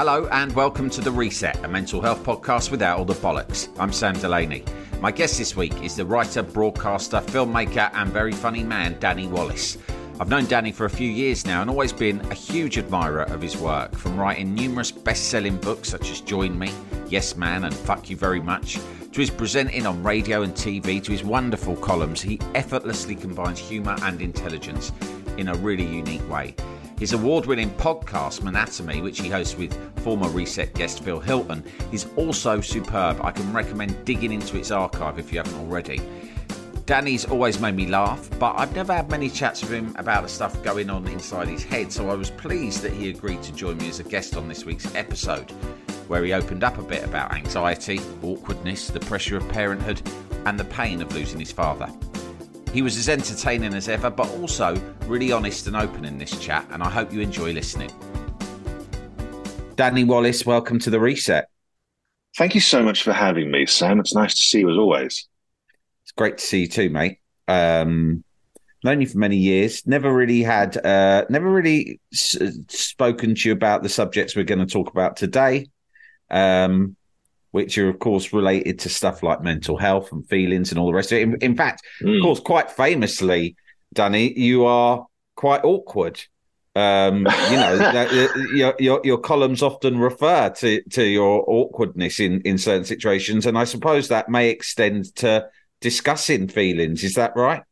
Hello and welcome to The Reset, a mental health podcast without all the bollocks. I'm Sam Delaney. My guest this week is the writer, broadcaster, filmmaker, and very funny man, Danny Wallace. I've known Danny for a few years now and always been a huge admirer of his work, from writing numerous best selling books such as Join Me, Yes Man, and Fuck You Very Much, to his presenting on radio and TV, to his wonderful columns. He effortlessly combines humour and intelligence in a really unique way. His award winning podcast, Manatomy, which he hosts with former Reset guest Phil Hilton, is also superb. I can recommend digging into its archive if you haven't already. Danny's always made me laugh, but I've never had many chats with him about the stuff going on inside his head, so I was pleased that he agreed to join me as a guest on this week's episode, where he opened up a bit about anxiety, awkwardness, the pressure of parenthood, and the pain of losing his father. He was as entertaining as ever, but also really honest and open in this chat, and I hope you enjoy listening. Danny Wallace, welcome to the reset. Thank you so much for having me, Sam. It's nice to see you as always. It's great to see you too, mate. Um, known you for many years. Never really had, uh, never really s- spoken to you about the subjects we're going to talk about today. Um, which are of course related to stuff like mental health and feelings and all the rest of it. In, in fact, mm. of course, quite famously, Danny, you are quite awkward. Um, you know, your, your, your columns often refer to to your awkwardness in in certain situations, and I suppose that may extend to discussing feelings. Is that right?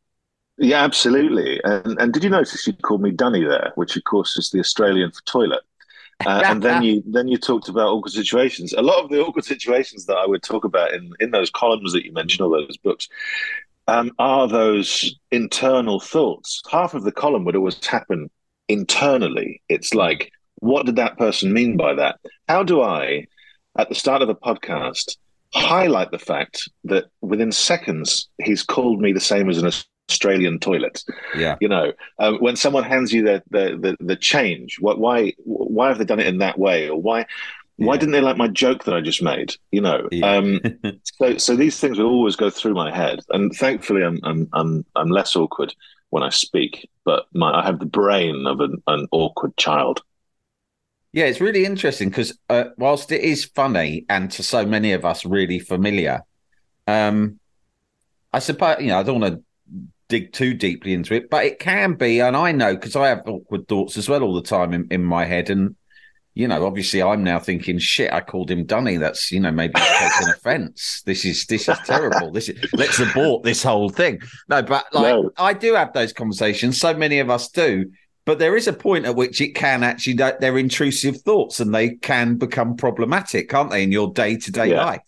Yeah, absolutely. And, and did you notice you called me Dunny there, which of course is the Australian for toilet? Uh, and then you then you talked about awkward situations. A lot of the awkward situations that I would talk about in in those columns that you mentioned, all those books, um, are those internal thoughts. Half of the column would always happen internally. It's like, what did that person mean by that? How do I, at the start of a podcast, highlight the fact that within seconds he's called me the same as an Australian toilet. Yeah, you know, um, when someone hands you the, the the the, change, what, why why have they done it in that way, or why why yeah. didn't they like my joke that I just made? You know, yeah. um, so so these things will always go through my head, and thankfully, I'm I'm I'm, I'm less awkward when I speak, but my, I have the brain of an, an awkward child. Yeah, it's really interesting because uh, whilst it is funny and to so many of us really familiar, um, I suppose you know I don't want to dig too deeply into it, but it can be, and I know because I have awkward thoughts as well all the time in, in my head, and you know, obviously, I'm now thinking, shit, I called him Dunny. That's you know, maybe taking offence. This is this is terrible. This is let's abort this whole thing. No, but like no. I do have those conversations. So many of us do. But there is a point at which it can actually they're intrusive thoughts and they can become problematic, can't they, in your day to day life?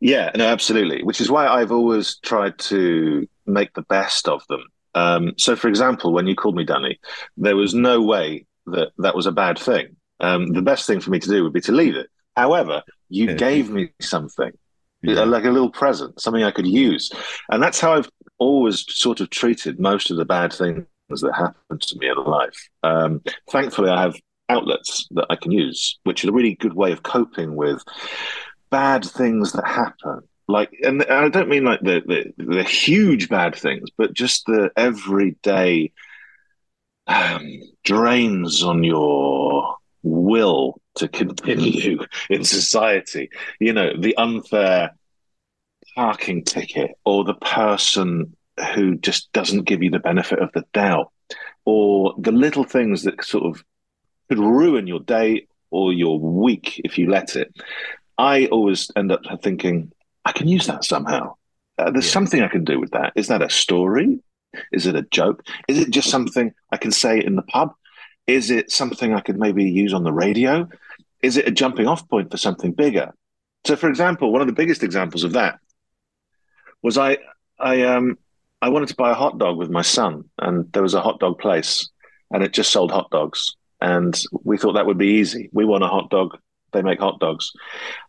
Yeah, no, absolutely. Which is why I've always tried to make the best of them. Um, so, for example, when you called me Danny, there was no way that that was a bad thing. Um, the best thing for me to do would be to leave it. However, you yeah. gave me something, yeah. like a little present, something I could use. And that's how I've always sort of treated most of the bad things that happen to me in life. Um, thankfully, I have outlets that I can use, which is a really good way of coping with bad things that happen like and i don't mean like the, the, the huge bad things but just the everyday um, drains on your will to continue in society. You know the unfair parking ticket or the person who just doesn't give you the benefit of the doubt or the little things that sort of could ruin your day or your week if you let it. I always end up thinking I can use that somehow. Uh, there's yeah. something I can do with that. Is that a story? Is it a joke? Is it just something I can say in the pub? Is it something I could maybe use on the radio? Is it a jumping off point for something bigger? So, for example, one of the biggest examples of that was I, I, um, I wanted to buy a hot dog with my son, and there was a hot dog place, and it just sold hot dogs. And we thought that would be easy. We want a hot dog. They make hot dogs.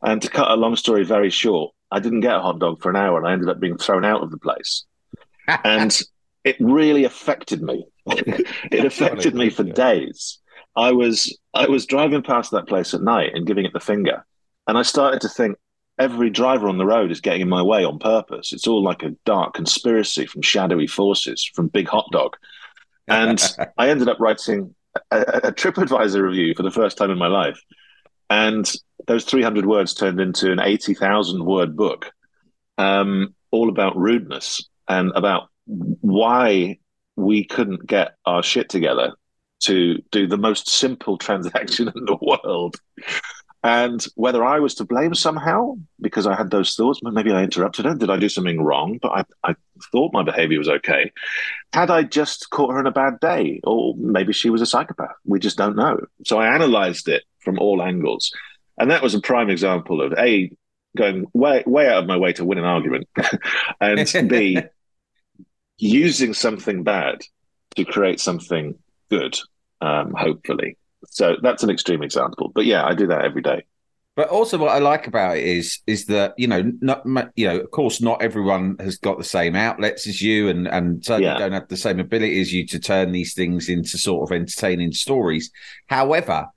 And to cut a long story very short, I didn't get a hot dog for an hour, and I ended up being thrown out of the place. and it really affected me. it affected me for days. I was I was driving past that place at night and giving it the finger, and I started to think every driver on the road is getting in my way on purpose. It's all like a dark conspiracy from shadowy forces from Big Hot Dog, and I ended up writing a, a TripAdvisor review for the first time in my life, and those 300 words turned into an 80,000 word book, um, all about rudeness and about why we couldn't get our shit together to do the most simple transaction in the world. And whether I was to blame somehow because I had those thoughts, maybe I interrupted her. Did I do something wrong? But I, I thought my behavior was okay. Had I just caught her in a bad day? Or maybe she was a psychopath. We just don't know. So I analyzed it from all angles. And that was a prime example of A, going way, way out of my way to win an argument, and B, using something bad to create something good, um, hopefully. So that's an extreme example. But yeah, I do that every day. But also, what I like about it is is that you know, not you know, of course, not everyone has got the same outlets as you, and and certainly yeah. don't have the same ability as you to turn these things into sort of entertaining stories. However,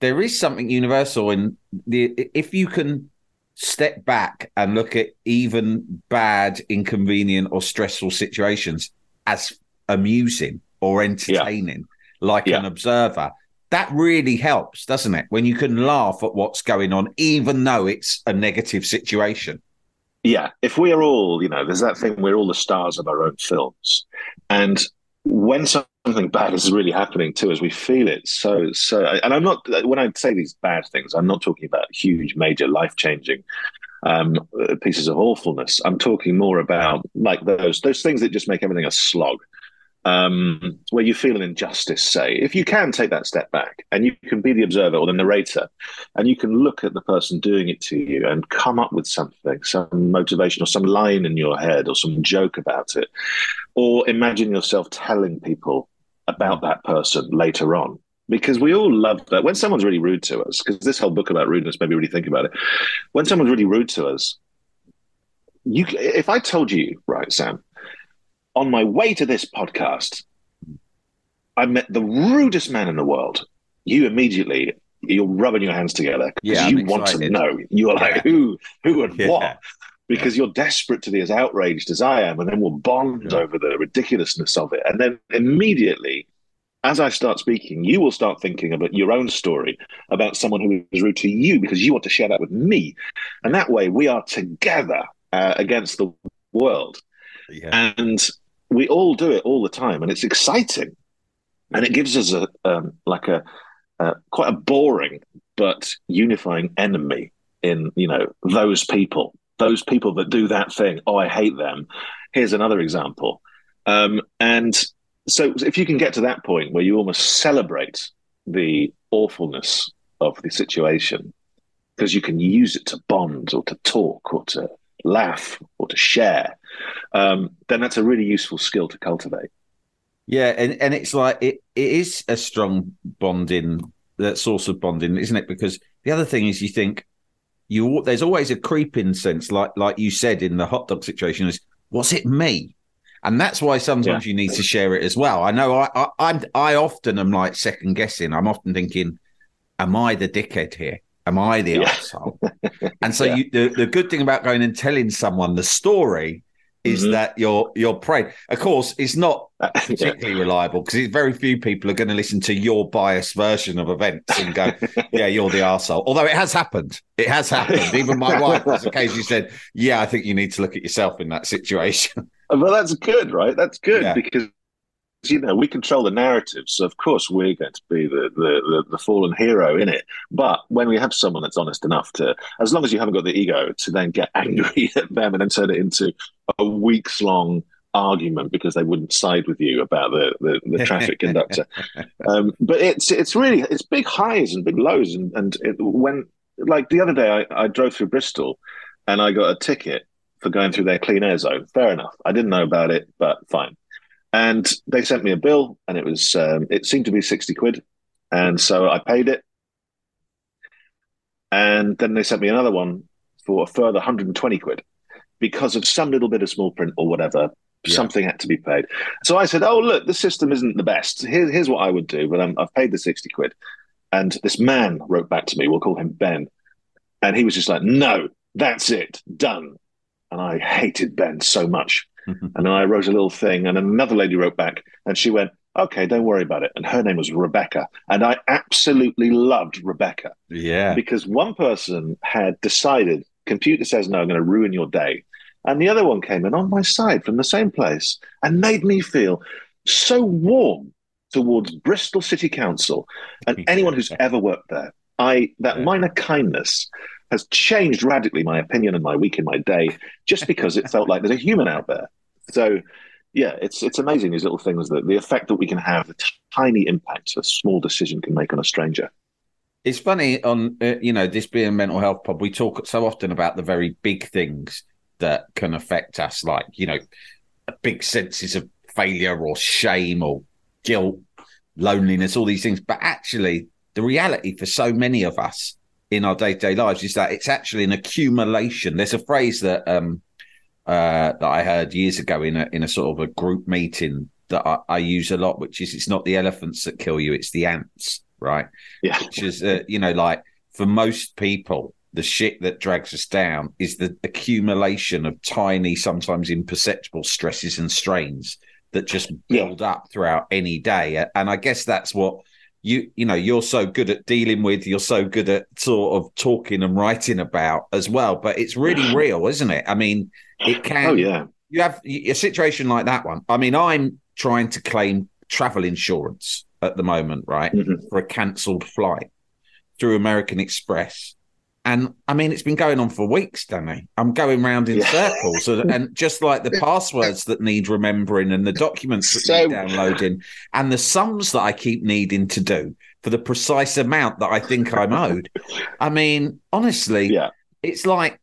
there is something universal in the if you can step back and look at even bad, inconvenient, or stressful situations as amusing or entertaining, yeah. like yeah. an observer. That really helps, doesn't it? When you can laugh at what's going on, even though it's a negative situation. Yeah. If we are all, you know, there's that thing, we're all the stars of our own films. And when something bad is really happening to us, we feel it so so. And I'm not when I say these bad things, I'm not talking about huge, major, life changing um, pieces of awfulness. I'm talking more about like those those things that just make everything a slog um, where you feel an injustice, say, if you can take that step back and you can be the observer or the narrator, and you can look at the person doing it to you and come up with something, some motivation or some line in your head or some joke about it, or imagine yourself telling people about that person later on. Because we all love that. When someone's really rude to us, because this whole book about rudeness made me really think about it. When someone's really rude to us, you if I told you, right, Sam, on my way to this podcast, I met the rudest man in the world. You immediately you're rubbing your hands together because yeah, you I'm want excited. to know. You're yeah. like who, who, and yeah. what, because you're desperate to be as outraged as I am, and then we'll bond over the ridiculousness of it. And then immediately, as I start speaking, you will start thinking about your own story about someone who is rude to you because you want to share that with me, and that way we are together uh, against the world. And we all do it all the time, and it's exciting, and it gives us a um, like a quite a boring but unifying enemy in you know those people, those people that do that thing. Oh, I hate them. Here's another example, um, and so if you can get to that point where you almost celebrate the awfulness of the situation because you can use it to bond or to talk or to laugh or to share, um, then that's a really useful skill to cultivate. Yeah, and, and it's like it, it is a strong bonding that source of bonding, isn't it? Because the other thing is you think you there's always a creeping sense, like like you said in the hot dog situation, is was it me? And that's why sometimes yeah. you need to share it as well. I know I, I I I often am like second guessing. I'm often thinking, am I the dickhead here? Am I the yeah. asshole? And so yeah. you, the, the good thing about going and telling someone the story is mm-hmm. that you're you're praying. Of course, it's not particularly yeah. reliable because very few people are going to listen to your biased version of events and go, "Yeah, you're the asshole." Although it has happened, it has happened. Even my wife has occasionally said, "Yeah, I think you need to look at yourself in that situation." Well, that's good, right? That's good yeah. because you know we control the narrative so of course we're going to be the, the, the the fallen hero in it but when we have someone that's honest enough to as long as you haven't got the ego to then get angry at them and then turn it into a weeks long argument because they wouldn't side with you about the the, the traffic conductor um, but it's it's really it's big highs and big lows and and it, when like the other day I, I drove through bristol and i got a ticket for going through their clean air zone. Fair enough. I didn't know about it, but fine. And they sent me a bill, and it was um, it seemed to be sixty quid, and so I paid it. And then they sent me another one for a further 120 quid because of some little bit of small print or whatever. Yeah. Something had to be paid. So I said, "Oh, look, the system isn't the best. Here, here's what I would do, but I've paid the 60 quid." And this man wrote back to me. We'll call him Ben, and he was just like, "No, that's it, done." And I hated Ben so much. and then I wrote a little thing, and another lady wrote back, and she went, okay, don't worry about it. And her name was Rebecca. And I absolutely loved Rebecca. Yeah. Because one person had decided, computer says no, I'm going to ruin your day. And the other one came in on my side from the same place and made me feel so warm towards Bristol City Council and anyone who's ever worked there. I that yeah. minor kindness has changed radically my opinion and my week and my day just because it felt like there's a human out there. So yeah, it's it's amazing these little things that the effect that we can have, the t- tiny impact a small decision can make on a stranger. It's funny on uh, you know this being mental health pub, we talk so often about the very big things that can affect us, like you know, big senses of failure or shame or guilt, loneliness, all these things. But actually, the reality for so many of us in our day to day lives is that it's actually an accumulation. There's a phrase that um, uh, that I heard years ago in a in a sort of a group meeting that I, I, use a lot, which is it's not the elephants that kill you, it's the ants, right? Yeah. Which is uh, you know like for most people, the shit that drags us down is the accumulation of tiny, sometimes imperceptible stresses and strains that just build yeah. up throughout any day. And I guess that's what you you know you're so good at dealing with you're so good at sort of talking and writing about as well but it's really real isn't it? I mean it can oh yeah. You have a situation like that one. I mean i'm trying to claim travel insurance at the moment right mm-hmm. for a cancelled flight through american express and I mean, it's been going on for weeks, Danny. I'm going round in yeah. circles, and, and, just like the passwords that need remembering, and the documents that so, need downloading, and the sums that I keep needing to do for the precise amount that I think I'm owed. I mean, honestly, yeah. it's like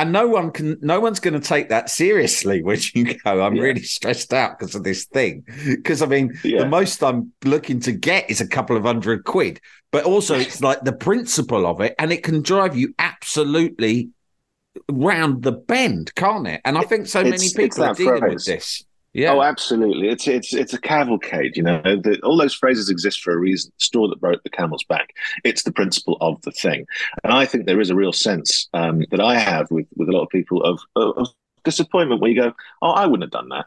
and no one can no one's going to take that seriously when you go i'm yeah. really stressed out because of this thing because i mean yeah. the most i'm looking to get is a couple of hundred quid but also it's like the principle of it and it can drive you absolutely round the bend can't it and i think so many people are dealing phrase. with this yeah. Oh, absolutely. It's it's it's a cavalcade. You know, the, all those phrases exist for a reason. The straw that broke the camel's back. It's the principle of the thing, and I think there is a real sense um, that I have with with a lot of people of, of, of disappointment where you go, "Oh, I wouldn't have done that.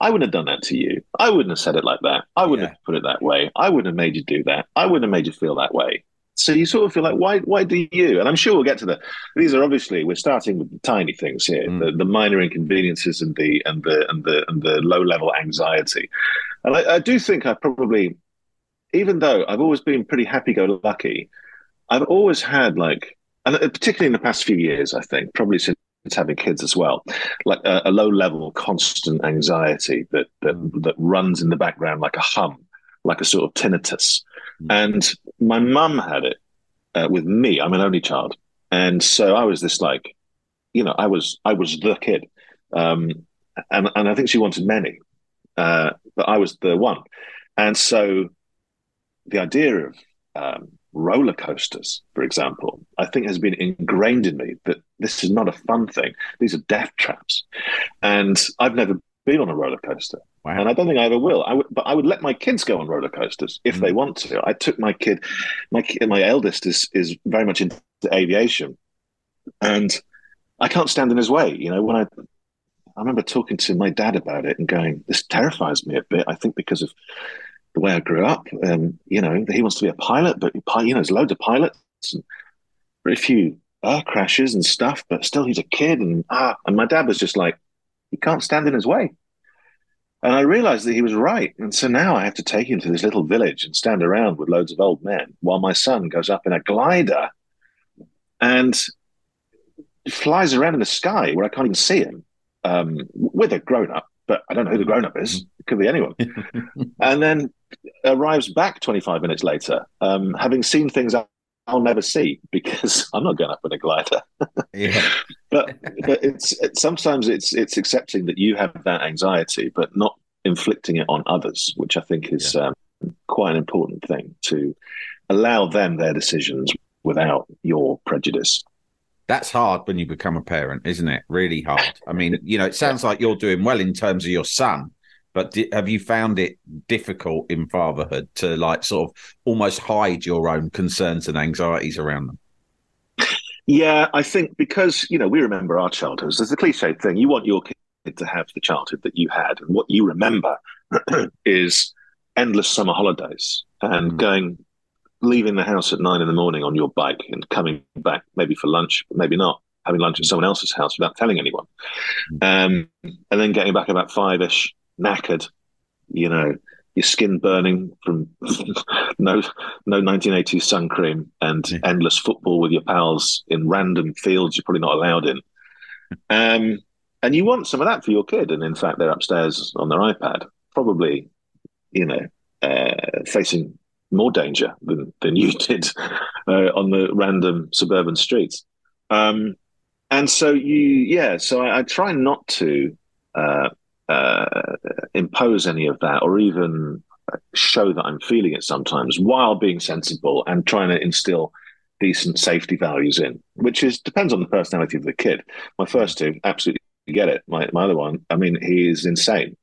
I wouldn't have done that to you. I wouldn't have said it like that. I wouldn't yeah. have put it that way. I wouldn't have made you do that. I wouldn't have made you feel that way." So you sort of feel like, why, why do you? And I'm sure we'll get to the. These are obviously we're starting with the tiny things here, mm. the, the minor inconveniences and the and the and the and the low level anxiety. And I, I do think I probably, even though I've always been pretty happy go lucky, I've always had like, and particularly in the past few years, I think probably since having kids as well, like a, a low level constant anxiety that that mm. that runs in the background like a hum, like a sort of tinnitus Mm. And my mum had it uh, with me. I'm an only child, and so I was this like, you know, I was I was the kid, um, and and I think she wanted many, uh, but I was the one, and so the idea of um, roller coasters, for example, I think has been ingrained in me that this is not a fun thing. These are death traps, and I've never been on a roller coaster. Wow. And I don't think I ever will. I would, but I would let my kids go on roller coasters if mm. they want to. I took my kid, my my eldest is is very much into aviation, and I can't stand in his way. You know, when I I remember talking to my dad about it and going, "This terrifies me a bit." I think because of the way I grew up. Um, you know, he wants to be a pilot, but you know, there's loads of pilots and very few air crashes and stuff. But still, he's a kid, and ah, and my dad was just like, "He can't stand in his way." And I realized that he was right. And so now I have to take him to this little village and stand around with loads of old men while my son goes up in a glider and flies around in the sky where I can't even see him um, with a grown up, but I don't know who the grown up is. It could be anyone. and then arrives back 25 minutes later, um, having seen things I'll never see because I'm not going up in a glider. yeah. but but it's, it's sometimes it's it's accepting that you have that anxiety, but not inflicting it on others, which I think is yeah. um, quite an important thing to allow them their decisions without your prejudice. That's hard when you become a parent, isn't it? Really hard. I mean, you know, it sounds like you're doing well in terms of your son, but have you found it difficult in fatherhood to like sort of almost hide your own concerns and anxieties around them? Yeah, I think because you know we remember our childhoods. There's the cliche thing: you want your kid to have the childhood that you had, and what you remember is endless summer holidays and mm. going, leaving the house at nine in the morning on your bike and coming back maybe for lunch, maybe not, having lunch at someone else's house without telling anyone, mm. um, and then getting back about five ish, knackered, you know, your skin burning from no no 1980s sun cream and yeah. endless football with your pals in random fields you're probably not allowed in. Um, and you want some of that for your kid, and in fact, they're upstairs on their iPad, probably, you know, uh, facing more danger than than you did uh, on the random suburban streets. Um, and so you, yeah, so I, I try not to uh, uh, impose any of that or even show that I'm feeling it sometimes while being sensible and trying to instill decent safety values in, which is depends on the personality of the kid. My first two absolutely get it. My my other one, I mean, he is insane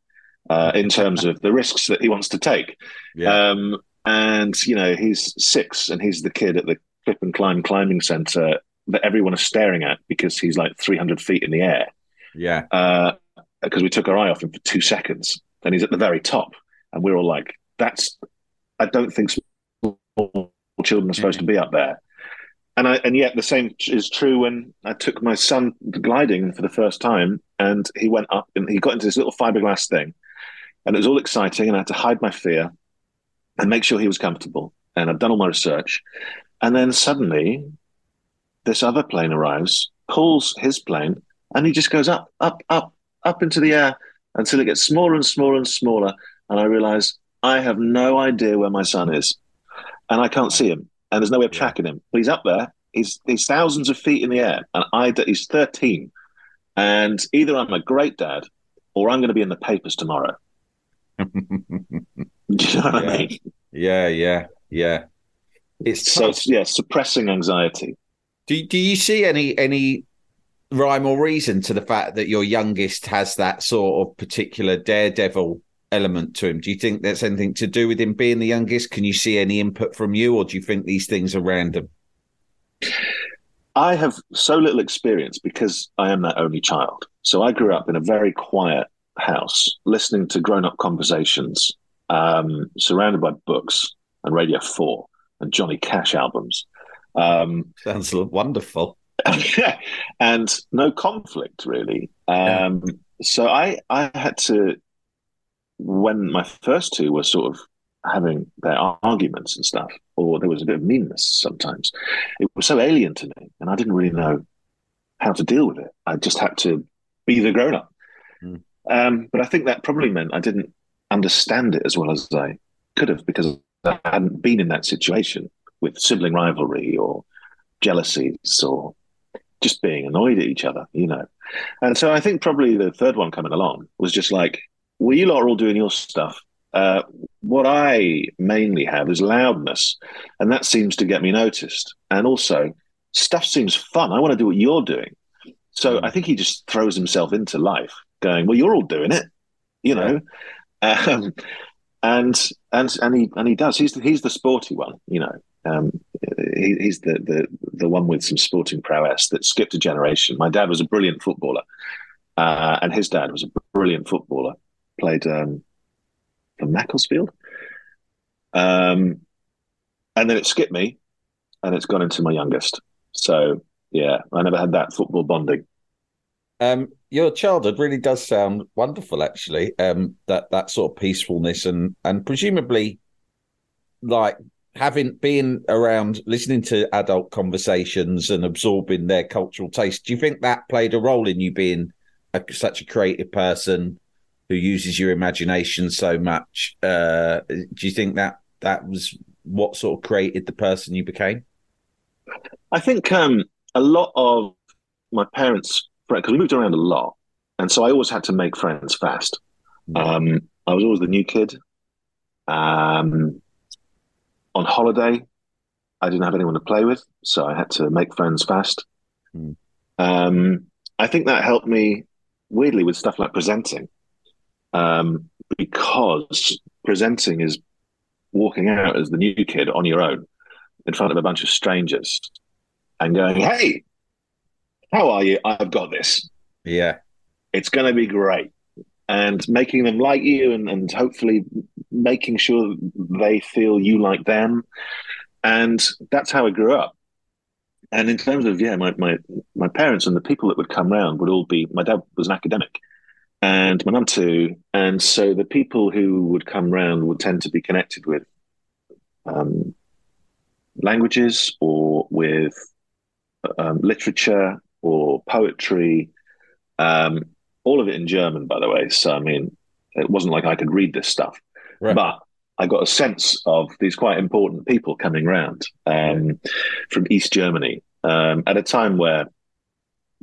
uh, in terms of the risks that he wants to take. Yeah. Um, and you know, he's six, and he's the kid at the clip and climb climbing center that everyone is staring at because he's like 300 feet in the air. Yeah. Uh, because we took our eye off him for two seconds and he's at the very top. And we're all like, that's, I don't think small children are supposed mm-hmm. to be up there. And I, and yet the same is true when I took my son gliding for the first time and he went up and he got into this little fiberglass thing and it was all exciting and I had to hide my fear and make sure he was comfortable. And I'd done all my research. And then suddenly this other plane arrives, pulls his plane, and he just goes up, up, up, up into the air until it gets smaller and smaller and smaller. And I realize I have no idea where my son is. And I can't see him. And there's no way of tracking him. But he's up there. He's, he's thousands of feet in the air. And I, he's 13. And either I'm a great dad or I'm going to be in the papers tomorrow. Do you know what yeah. I mean? Yeah, yeah, yeah. It's so yeah, suppressing anxiety. Do do you see any any rhyme or reason to the fact that your youngest has that sort of particular daredevil element to him? Do you think that's anything to do with him being the youngest? Can you see any input from you, or do you think these things are random? I have so little experience because I am that only child. So I grew up in a very quiet house, listening to grown up conversations, um, surrounded by books and Radio 4 and Johnny Cash albums. Um, Sounds wonderful. and no conflict really. Um, yeah. So I I had to when my first two were sort of having their arguments and stuff, or there was a bit of meanness sometimes. It was so alien to me, and I didn't really know how to deal with it. I just had to be the grown up. Mm. Um, but I think that probably meant I didn't understand it as well as I could have because I hadn't been in that situation with sibling rivalry or jealousies or just being annoyed at each other, you know. And so I think probably the third one coming along was just like, well, you lot are all doing your stuff. Uh, what I mainly have is loudness, and that seems to get me noticed. And also, stuff seems fun. I want to do what you're doing. So hmm. I think he just throws himself into life, going, "Well, you're all doing it," you know. Um, and and and he and he does. He's the, he's the sporty one, you know. Um, he, he's the, the the one with some sporting prowess that skipped a generation. My dad was a brilliant footballer, uh, and his dad was a brilliant footballer. Played um, for Macclesfield, um, and then it skipped me, and it's gone into my youngest. So yeah, I never had that football bonding. Um, your childhood really does sound wonderful, actually. Um, that that sort of peacefulness and and presumably, like having been around listening to adult conversations and absorbing their cultural taste, do you think that played a role in you being a, such a creative person who uses your imagination so much? Uh, do you think that that was what sort of created the person you became? I think um, a lot of my parents because we moved around a lot, and so I always had to make friends fast. Um, I was always the new kid. Um, on holiday, I didn't have anyone to play with, so I had to make friends fast. Mm. Um, I think that helped me weirdly with stuff like presenting, um, because presenting is walking out as the new kid on your own in front of a bunch of strangers and going, "Hey, how are you? I've got this. Yeah, it's going to be great." And making them like you, and, and hopefully making sure they feel you like them, and that's how I grew up. And in terms of yeah, my my my parents and the people that would come round would all be. My dad was an academic, and my mum too. And so the people who would come round would tend to be connected with um, languages or with um, literature or poetry, um, all of it in German, by the way. So, I mean, it wasn't like I could read this stuff, right. but I got a sense of these quite important people coming around um, from East Germany um, at a time where,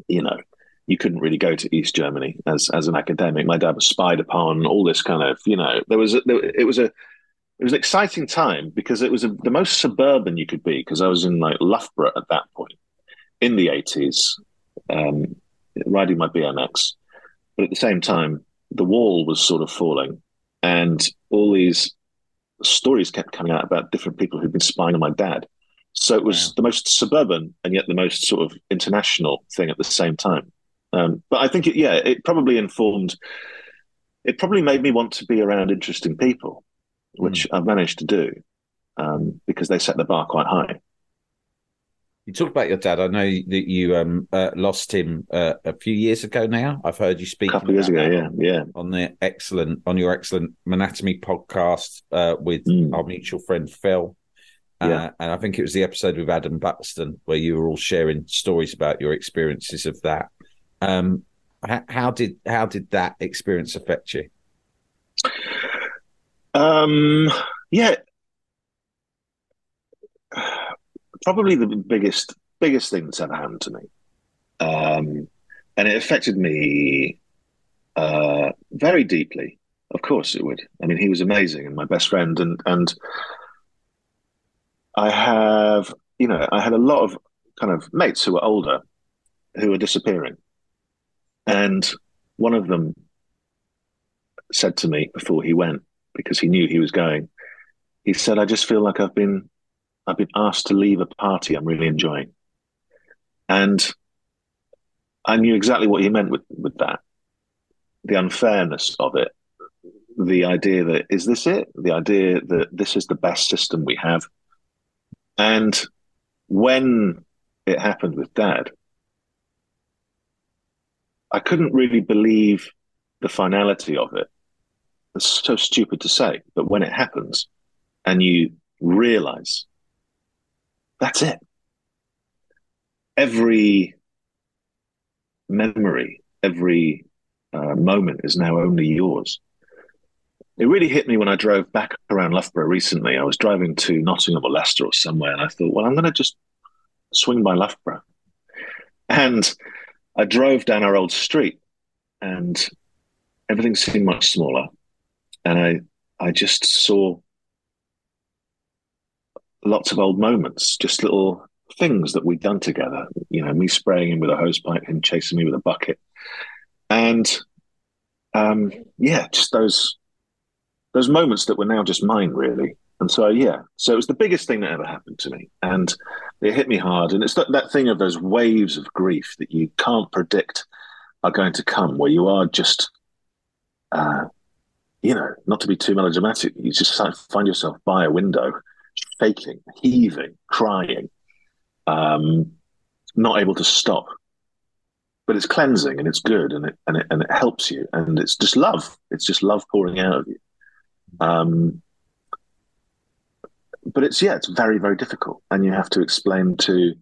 you know, you couldn't really go to East Germany as as an academic. My dad was spied upon. All this kind of, you know, there was a, there, it was a it was an exciting time because it was a, the most suburban you could be because I was in like Loughborough at that point in the eighties, um, riding my BMX, but at the same time the wall was sort of falling, and all these stories kept coming out about different people who'd been spying on my dad. So it was wow. the most suburban and yet the most sort of international thing at the same time. Um, but I think, it, yeah, it probably informed. It probably made me want to be around interesting people, which mm. I've managed to do um, because they set the bar quite high. You talked about your dad. I know that you um, uh, lost him uh, a few years ago. Now I've heard you speak a couple years ago. Yeah, yeah. On the excellent on your excellent Manatomy podcast uh, with mm. our mutual friend Phil. Uh, yeah. and I think it was the episode with Adam Buxton where you were all sharing stories about your experiences of that. Um, how, how did how did that experience affect you? Um, yeah, probably the biggest biggest thing that's ever happened to me, um, and it affected me uh, very deeply. Of course, it would. I mean, he was amazing and my best friend, and and I have you know I had a lot of kind of mates who were older who were disappearing and one of them said to me before he went, because he knew he was going, he said, I just feel like I've been I've been asked to leave a party I'm really enjoying. And I knew exactly what he meant with, with that. The unfairness of it. The idea that is this it? The idea that this is the best system we have. And when it happened with dad, I couldn't really believe the finality of it. It's so stupid to say, but when it happens and you realize that's it, every memory, every uh, moment is now only yours. It really hit me when I drove back around Loughborough recently. I was driving to Nottingham or Leicester or somewhere, and I thought, well, I'm going to just swing by Loughborough. And I drove down our old street and everything seemed much smaller. And I, I just saw lots of old moments, just little things that we'd done together. You know, me spraying him with a hose pipe, him chasing me with a bucket. And um, yeah, just those those moments that were now just mine, really. And so, yeah, so it was the biggest thing that ever happened to me. And it hit me hard. And it's that, that thing of those waves of grief that you can't predict are going to come, where you are just, uh, you know, not to be too melodramatic, you just find yourself by a window, shaking, heaving, crying, um, not able to stop. But it's cleansing and it's good and it, and it, and it helps you. And it's just love. It's just love pouring out of you. Um, but it's yeah, it's very very difficult, and you have to explain to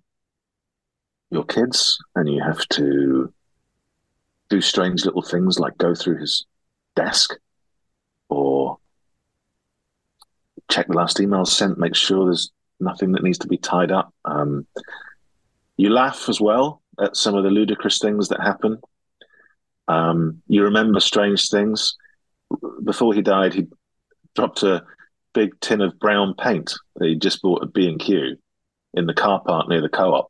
your kids, and you have to do strange little things like go through his desk or check the last email sent, make sure there's nothing that needs to be tied up. Um, you laugh as well at some of the ludicrous things that happen. Um, you remember strange things. Before he died, he dropped a big tin of brown paint that he just bought at B and Q in the car park near the co-op,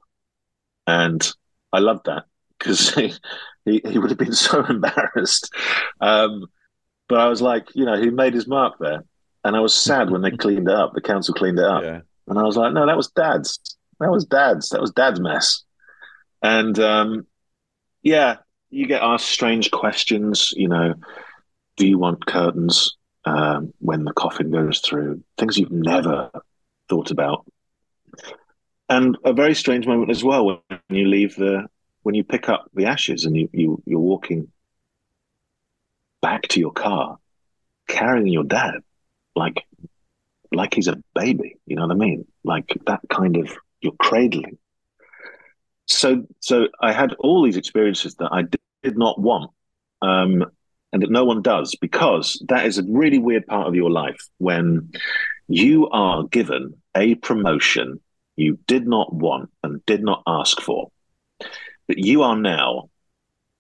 and I loved that because he, he, he would have been so embarrassed. Um, but I was like, you know, he made his mark there, and I was sad when they cleaned it up. The council cleaned it up, yeah. and I was like, no, that was Dad's. That was Dad's. That was Dad's mess. And um, yeah, you get asked strange questions. You know, do you want curtains um, when the coffin goes through? Things you've never thought about. And a very strange moment as well when you leave the when you pick up the ashes and you, you you're walking back to your car carrying your dad like like he's a baby you know what i mean like that kind of you're cradling so so i had all these experiences that i did not want um, and that no one does because that is a really weird part of your life when you are given a promotion you did not want and did not ask for but you are now,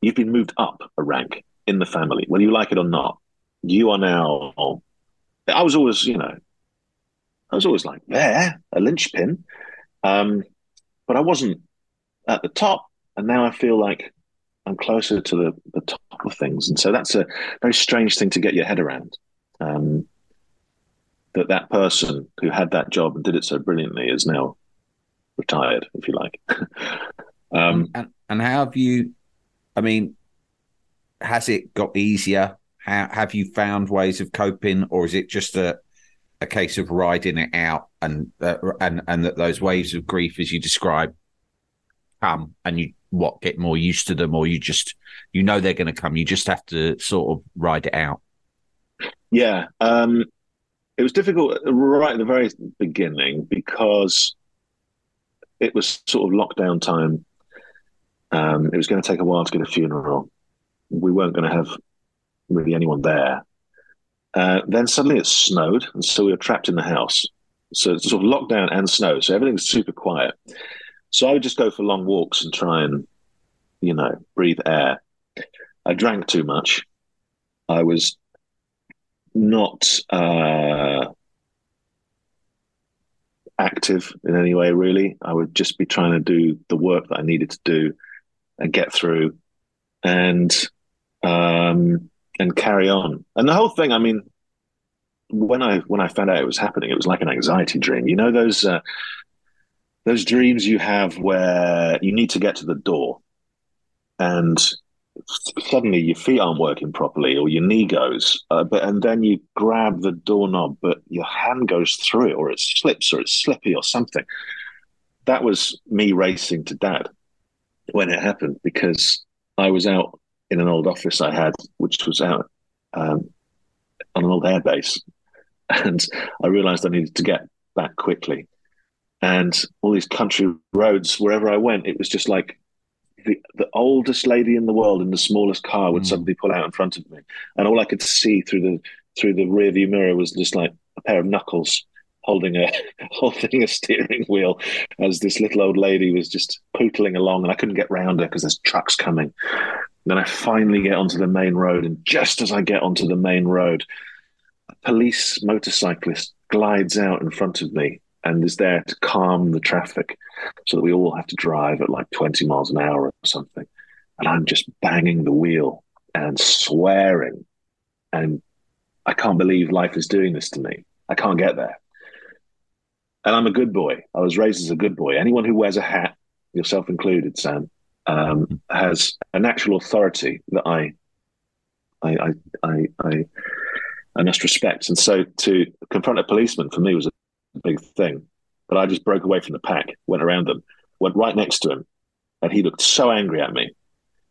you've been moved up a rank in the family, whether you like it or not. You are now, I was always, you know, I was always like there, a linchpin. Um, but I wasn't at the top. And now I feel like I'm closer to the, the top of things. And so that's a very strange thing to get your head around. Um, that that person who had that job and did it so brilliantly is now retired, if you like. um, and, and how have you? I mean, has it got easier? How have you found ways of coping, or is it just a a case of riding it out and uh, and and that those waves of grief, as you describe, come and you what get more used to them, or you just you know they're going to come. You just have to sort of ride it out. Yeah, um, it was difficult right at the very beginning because it was sort of lockdown time um, it was going to take a while to get a funeral. We weren't going to have really anyone there. Uh, then suddenly it snowed, and so we were trapped in the house. So it's sort of lockdown and snow, so everything's super quiet. So I would just go for long walks and try and, you know, breathe air. I drank too much. I was not uh, active in any way, really. I would just be trying to do the work that I needed to do and get through and um, and carry on. And the whole thing, I mean, when I when I found out it was happening, it was like an anxiety dream. You know those uh, those dreams you have where you need to get to the door, and suddenly your feet aren't working properly or your knee goes, uh, but and then you grab the doorknob, but your hand goes through it, or it slips, or it's slippy, or something. That was me racing to dad when it happened because I was out in an old office I had, which was out um, on an old airbase, and I realised I needed to get back quickly. And all these country roads, wherever I went, it was just like the, the oldest lady in the world in the smallest car would mm. suddenly pull out in front of me, and all I could see through the through the rearview mirror was just like a pair of knuckles holding a holding a steering wheel as this little old lady was just pootling along, and I couldn't get round her because there's trucks coming. Then I finally get onto the main road, and just as I get onto the main road, a police motorcyclist glides out in front of me and is there to calm the traffic so that we all have to drive at like 20 miles an hour or something. And I'm just banging the wheel and swearing. And I can't believe life is doing this to me. I can't get there and I'm a good boy. I was raised as a good boy. Anyone who wears a hat, yourself included, Sam, um, has a natural authority that I, I, I, I, I, I must respect. And so to confront a policeman for me was a big thing. But I just broke away from the pack, went around them, went right next to him, and he looked so angry at me.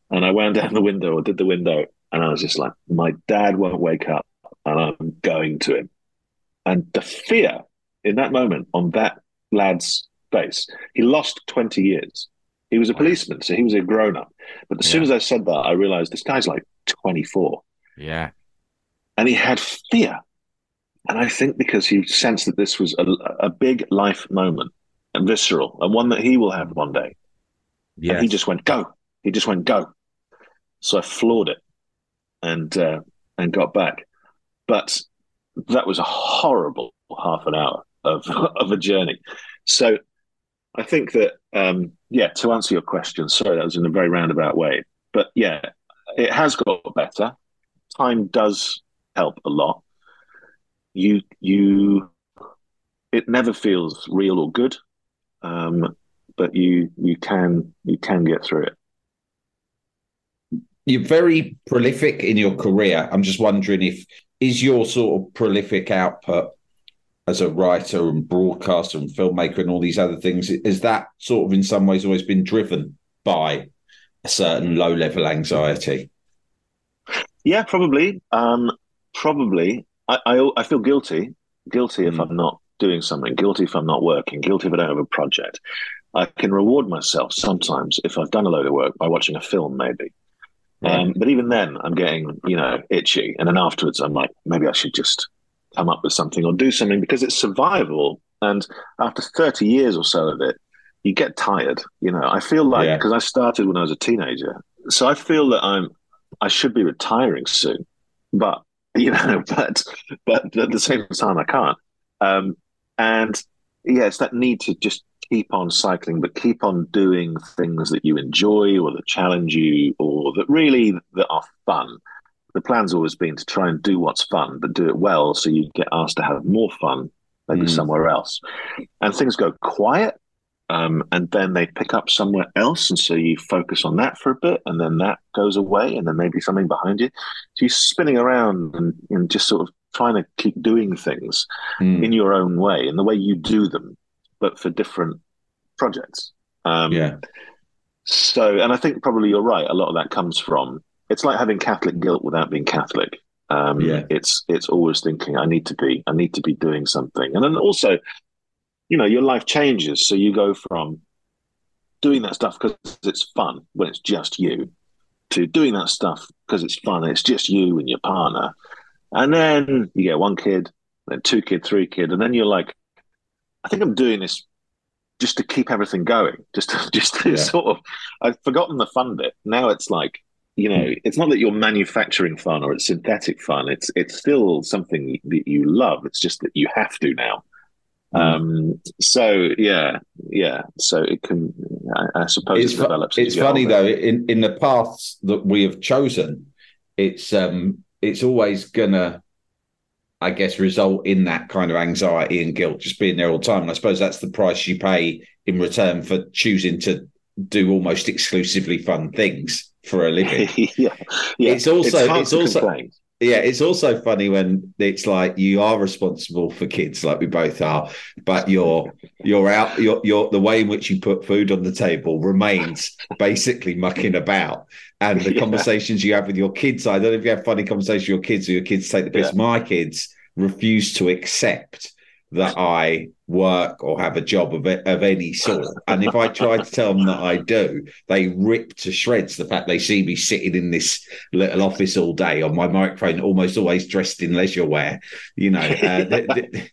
And I wound down the window or did the window, and I was just like, "My dad won't wake up, and I'm going to him." And the fear in that moment on that lad's face. He lost 20 years. He was a policeman, so he was a grown up. But as yeah. soon as I said that, I realized this guy's like 24. Yeah. And he had fear. And I think because he sensed that this was a, a big life moment and visceral and one that he will have one day. Yeah. He just went, go. He just went, go. So I floored it and uh, and got back. But that was a horrible half an hour of of a journey. So I think that um, yeah, to answer your question, sorry, that was in a very roundabout way. But yeah, it has got better. Time does help a lot. You you it never feels real or good. Um, but you you can you can get through it. You're very prolific in your career. I'm just wondering if is your sort of prolific output as a writer and broadcaster and filmmaker and all these other things is that sort of in some ways always been driven by a certain low level anxiety? Yeah probably. Um, probably. I, I, I feel guilty guilty if mm. i'm not doing something guilty if i'm not working guilty if i don't have a project. I can reward myself sometimes if I've done a load of work by watching a film, maybe. Um, but even then, I'm getting you know itchy, and then afterwards, I'm like, maybe I should just come up with something or do something because it's survival. And after 30 years or so of it, you get tired. You know, I feel like because yeah. I started when I was a teenager, so I feel that I'm I should be retiring soon, but you know, but but at the same time, I can't. Um, and yeah, it's that need to just keep on cycling, but keep on doing things that you enjoy or that challenge you or that really that are fun. The plan's always been to try and do what's fun, but do it well so you get asked to have more fun maybe mm. somewhere else. And things go quiet. Um, and then they pick up somewhere else, and so you focus on that for a bit, and then that goes away, and then maybe something behind you. So you're spinning around and, and just sort of trying to keep doing things mm. in your own way, in the way you do them, but for different projects. Um, yeah. So, and I think probably you're right. A lot of that comes from it's like having Catholic guilt without being Catholic. Um, yeah. It's it's always thinking I need to be I need to be doing something, and then also, you know, your life changes. So you go from doing that stuff because it's fun when it's just you, to doing that stuff because it's fun and it's just you and your partner, and then you get one kid, then two kid, three kid, and then you're like, I think I'm doing this just to keep everything going, just to, just to yeah. sort of. I've forgotten the fun bit. Now it's like you know, it's not that you're manufacturing fun or it's synthetic fun. It's it's still something that you love. It's just that you have to now. Mm. Um, so yeah, yeah. So it can, I, I suppose, it's, it develops. It's funny though. In in the paths that we have chosen, it's um, it's always gonna I guess, result in that kind of anxiety and guilt, just being there all the time. And I suppose that's the price you pay in return for choosing to do almost exclusively fun things for a living. yeah. yeah. It's also it's, it's also complain. yeah, it's also funny when it's like you are responsible for kids, like we both are, but you're you're out you're you're the way in which you put food on the table remains basically mucking about. And the yeah. conversations you have with your kids, I don't know if you have funny conversations with your kids or your kids take the piss. Yeah. My kids refuse to accept that I work or have a job of, of any sort. And if I try to tell them that I do, they rip to shreds the fact they see me sitting in this little office all day on my microphone, almost always dressed in leisure wear. You know, uh, th- th-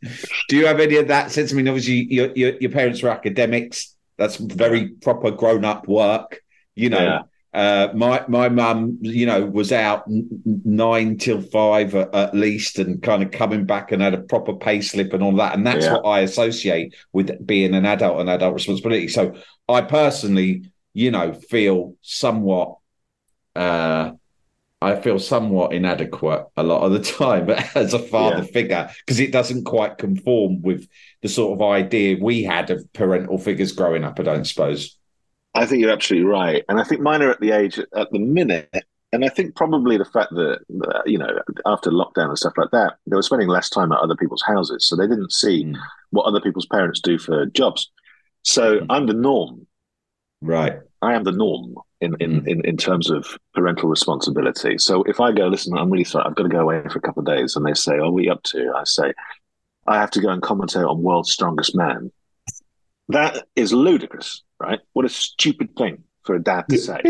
do you have any of that sense? I mean, obviously, your, your, your parents were academics. That's very proper grown up work. You know, yeah. Uh, my my mum, you know, was out nine till five at, at, least, and kind of coming back and had a proper pay slip and all that, and that's yeah. what I associate with being an adult and adult responsibility. So I personally, you know, feel somewhat, uh, I feel somewhat inadequate a lot of the time as a father yeah. figure because it doesn't quite conform with the sort of idea we had of parental figures growing up. I don't suppose. I think you're absolutely right, and I think mine are at the age at the minute, and I think probably the fact that uh, you know after lockdown and stuff like that, they were spending less time at other people's houses, so they didn't see mm. what other people's parents do for jobs. So mm. I'm the norm, right? I am the norm in in, mm. in in terms of parental responsibility. So if I go, listen, I'm really sorry, I've got to go away for a couple of days, and they say, "Oh, are you up to?" I say, "I have to go and commentate on World's Strongest Man." That is ludicrous right? What a stupid thing for a dad to say.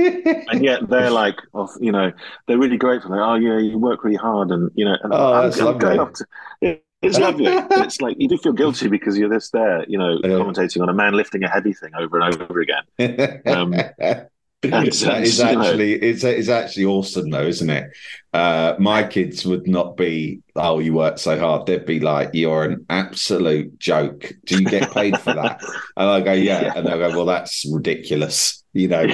and yet they're like, oh, you know, they're really grateful. Like, oh, yeah, you work really hard, and you know, and oh, I'm, I'm going to, yeah, It's lovely. it's like you do feel guilty because you're this there, you know, commentating on a man lifting a heavy thing over and over again. Um, that is actually it's it's actually awesome though, isn't it? Uh, my kids would not be, oh, you work so hard. They'd be like, you're an absolute joke. Do you get paid for that? and I go, yeah. yeah. And they go, well, that's ridiculous. You know,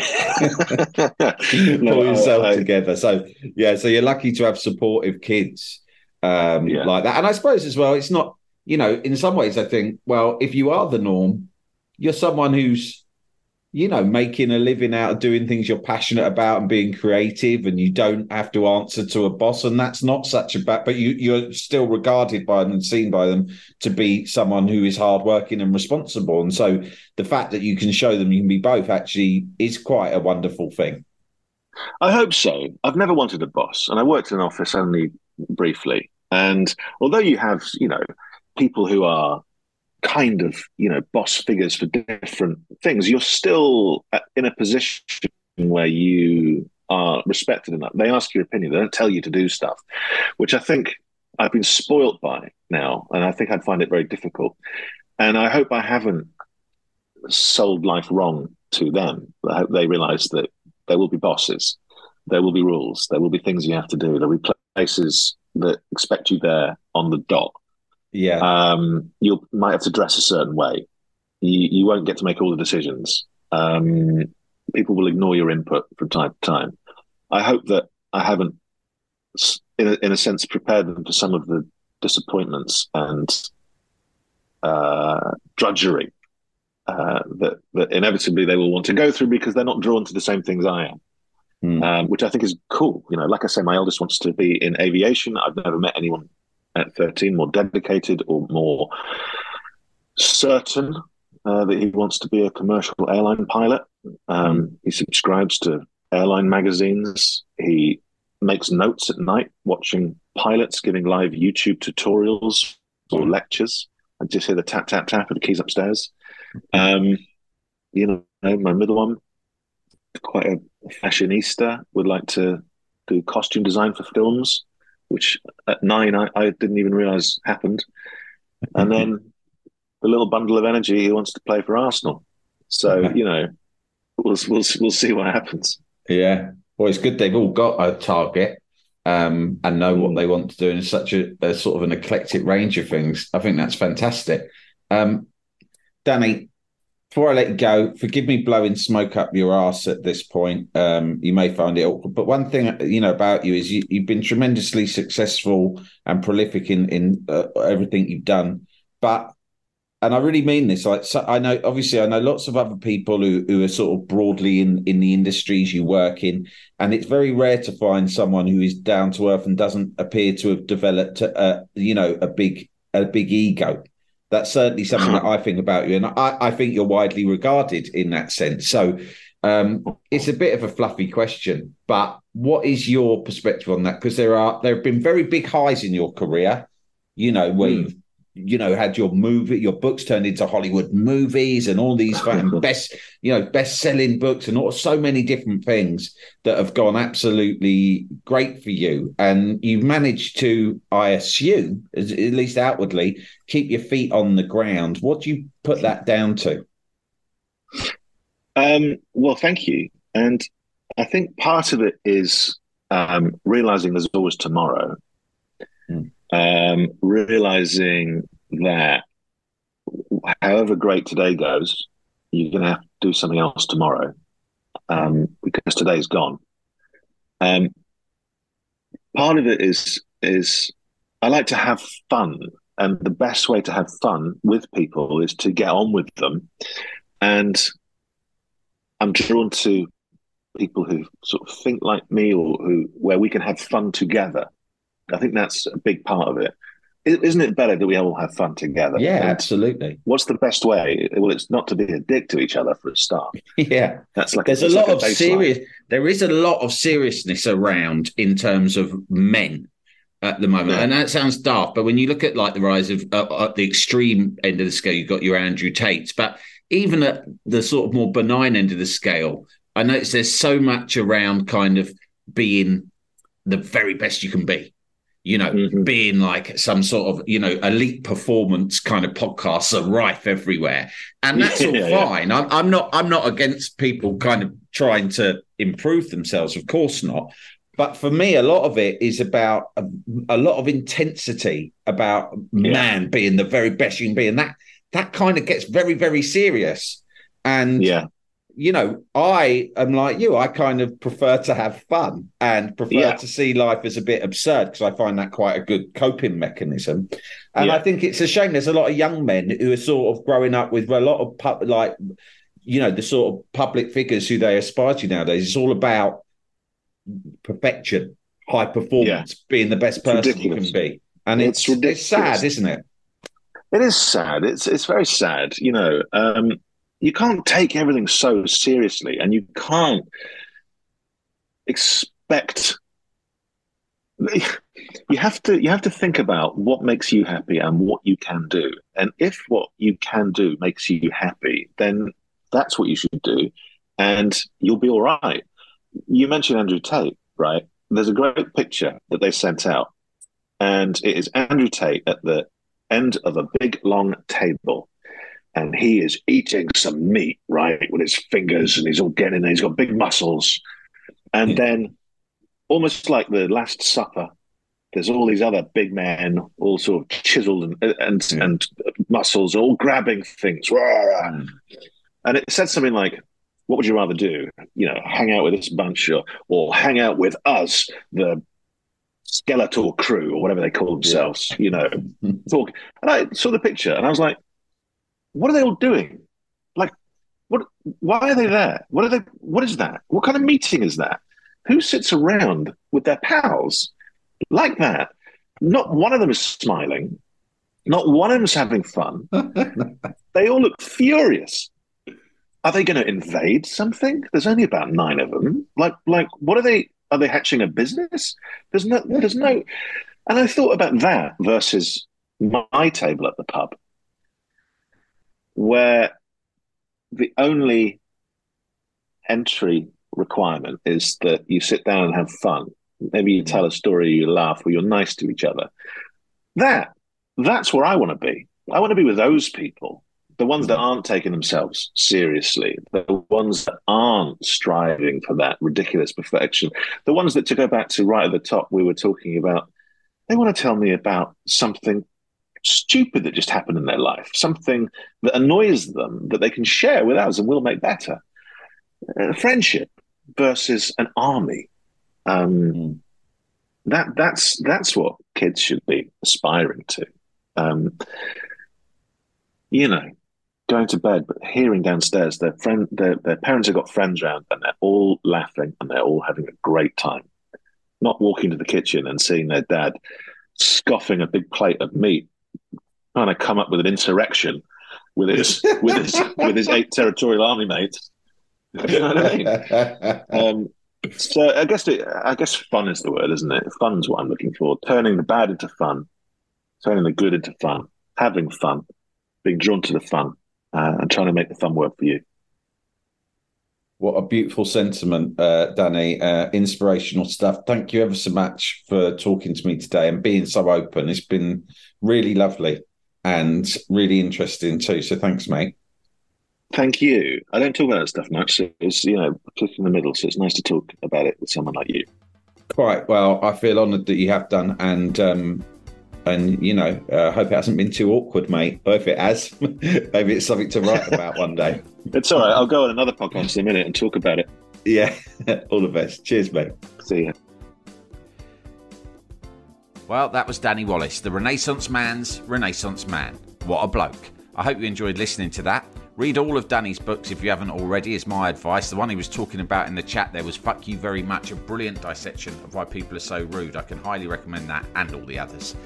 pull yourself I, together. So yeah, so you're lucky to have supportive kids um, yeah. like that. And I suppose as well, it's not, you know, in some ways, I think, well, if you are the norm, you're someone who's you know, making a living out of doing things you're passionate about and being creative, and you don't have to answer to a boss, and that's not such a bad. But you you're still regarded by them and seen by them to be someone who is hardworking and responsible, and so the fact that you can show them you can be both actually is quite a wonderful thing. I hope so. I've never wanted a boss, and I worked in an office only briefly. And although you have, you know, people who are kind of you know boss figures for different things you're still uh, in a position where you are respected enough. They ask your opinion they don't tell you to do stuff which i think i've been spoilt by now and i think i'd find it very difficult. And i hope i haven't sold life wrong to them. I hope they realize that there will be bosses there will be rules there will be things you have to do there'll be places that expect you there on the dot yeah. Um, you might have to dress a certain way. You, you won't get to make all the decisions. Um, people will ignore your input from time to time. I hope that I haven't, in a, in a sense, prepared them for some of the disappointments and uh, drudgery uh, that, that inevitably they will want to go through because they're not drawn to the same things I am. Mm. Um, which I think is cool. You know, like I say, my eldest wants to be in aviation. I've never met anyone at 13, more dedicated or more certain uh, that he wants to be a commercial airline pilot. Um, he subscribes to airline magazines. He makes notes at night watching pilots giving live YouTube tutorials or lectures. I just hear the tap, tap, tap of the keys upstairs. Um, you know, my middle one, quite a fashionista, would like to do costume design for films which at nine I, I didn't even realize happened. And then the little bundle of energy, he wants to play for Arsenal. So you know, we'll we'll we'll see what happens. Yeah, well, it's good they've all got a target um, and know what they want to do in such a, a, sort of an eclectic range of things. I think that's fantastic. Um, Danny, before I let you go, forgive me blowing smoke up your ass at this point. Um, you may find it awkward, but one thing you know about you is you, have been tremendously successful and prolific in in uh, everything you've done. But and I really mean this. Like so I know, obviously, I know lots of other people who who are sort of broadly in in the industries you work in, and it's very rare to find someone who is down to earth and doesn't appear to have developed, a, you know, a big a big ego. That's certainly something that I think about you, and I, I think you're widely regarded in that sense. So um, it's a bit of a fluffy question, but what is your perspective on that? Because there are there have been very big highs in your career, you know, where mm. you've you know had your movie your books turned into hollywood movies and all these best you know best selling books and all so many different things that have gone absolutely great for you. And you've managed to i assume at least outwardly keep your feet on the ground. What do you put that down to? Um, well thank you. And i think part of it is um, realizing there's always tomorrow. Mm um, realizing that however great today goes, you're going to have to do something else tomorrow um, because today's gone. Um, part of it is is I like to have fun, and the best way to have fun with people is to get on with them. And I'm drawn to people who sort of think like me, or who where we can have fun together. I think that's a big part of it. Isn't it better that we all have fun together? Yeah, and absolutely. What's the best way? Well, it's not to be a dick to each other for a start. yeah, that's like there's a, a lot like of serious. There is a lot of seriousness around in terms of men at the moment, yeah. and that sounds daft. But when you look at like the rise of uh, at the extreme end of the scale, you've got your Andrew Tates, but even at the sort of more benign end of the scale, I notice there's so much around kind of being the very best you can be you know, mm-hmm. being like some sort of, you know, elite performance kind of podcasts are rife everywhere. And that's yeah, all fine. Yeah. I'm, I'm not I'm not against people kind of trying to improve themselves, of course not. But for me, a lot of it is about a, a lot of intensity about yeah. man being the very best you can be. And that that kind of gets very, very serious. And yeah you know, I am like you. I kind of prefer to have fun and prefer yeah. to see life as a bit absurd because I find that quite a good coping mechanism. And yeah. I think it's a shame there's a lot of young men who are sort of growing up with a lot of pu- like, you know, the sort of public figures who they aspire to nowadays. It's all about perfection, high performance, yeah. being the best person you can be. And it's, it's, it's sad, isn't it? It is sad. It's it's very sad. You know, um, you can't take everything so seriously and you can't expect you have to you have to think about what makes you happy and what you can do. And if what you can do makes you happy then that's what you should do and you'll be all right. You mentioned andrew tate right? There's a great picture that they sent out and it is andrew tate at the end of a big long table and he is eating some meat, right, with his fingers, and he's all getting there. He's got big muscles. And yeah. then, almost like the Last Supper, there's all these other big men, all sort of chiseled and and, yeah. and muscles, all grabbing things. Mm. And it said something like, "What would you rather do? You know, hang out with this bunch, or or hang out with us, the skeletal crew, or whatever they call themselves? Yeah. You know, talk." And I saw the picture, and I was like what are they all doing? Like, what? Why are they there? What are they? What is that? What kind of meeting is that? Who sits around with their pals like that? Not one of them is smiling. Not one of them is having fun. they all look furious. Are they going to invade something? There's only about nine of them. Like, like, what are they? Are they hatching a business? There's no, there's no. And I thought about that versus my table at the pub where the only entry requirement is that you sit down and have fun. Maybe you mm. tell a story, you laugh, or you're nice to each other. That that's where I want to be. I want to be with those people, the ones that mm. aren't taking themselves seriously, the ones that aren't striving for that ridiculous perfection, the ones that, to go back to right at the top, we were talking about, they want to tell me about something stupid that just happened in their life, something that annoys them that they can share with us and we'll make better. Uh, friendship versus an army. Um, mm. That that's that's what kids should be aspiring to. Um, you know, going to bed, but hearing downstairs their friend, their, their parents have got friends around, and they're all laughing and they're all having a great time. Not walking to the kitchen and seeing their dad scoffing a big plate of meat trying to come up with an insurrection with his with his with his eight territorial army mates. You know I mean? Um, so I guess it, I guess fun is the word, isn't it? Fun's what I'm looking for. Turning the bad into fun, turning the good into fun, having fun, being drawn to the fun, uh, and trying to make the fun work for you. What a beautiful sentiment, uh, Danny. Uh, inspirational stuff. Thank you ever so much for talking to me today and being so open. It's been really lovely and really interesting too. So thanks, mate. Thank you. I don't talk about that stuff much. So it's you know click in the middle, so it's nice to talk about it with someone like you. Quite well. I feel honoured that you have done, and um, and you know, I uh, hope it hasn't been too awkward, mate. Or if it has, maybe it's something to write about one day. It's all right. I'll go on another podcast in a minute and talk about it. Yeah. all the best. Cheers, mate. See you. Well, that was Danny Wallace, the Renaissance man's Renaissance man. What a bloke. I hope you enjoyed listening to that. Read all of Danny's books if you haven't already, is my advice. The one he was talking about in the chat there was Fuck You Very Much, a brilliant dissection of why people are so rude. I can highly recommend that and all the others.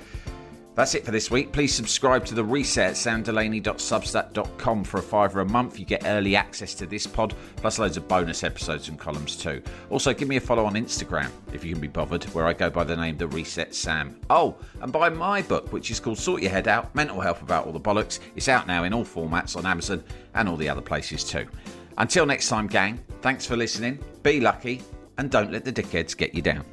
That's it for this week. Please subscribe to The Reset at samdelaney.substack.com for a fiver a month. You get early access to this pod, plus loads of bonus episodes and columns too. Also, give me a follow on Instagram, if you can be bothered, where I go by the name The Reset Sam. Oh, and buy my book, which is called Sort Your Head Out Mental Health Without All the Bollocks. It's out now in all formats on Amazon and all the other places too. Until next time, gang, thanks for listening, be lucky, and don't let the dickheads get you down.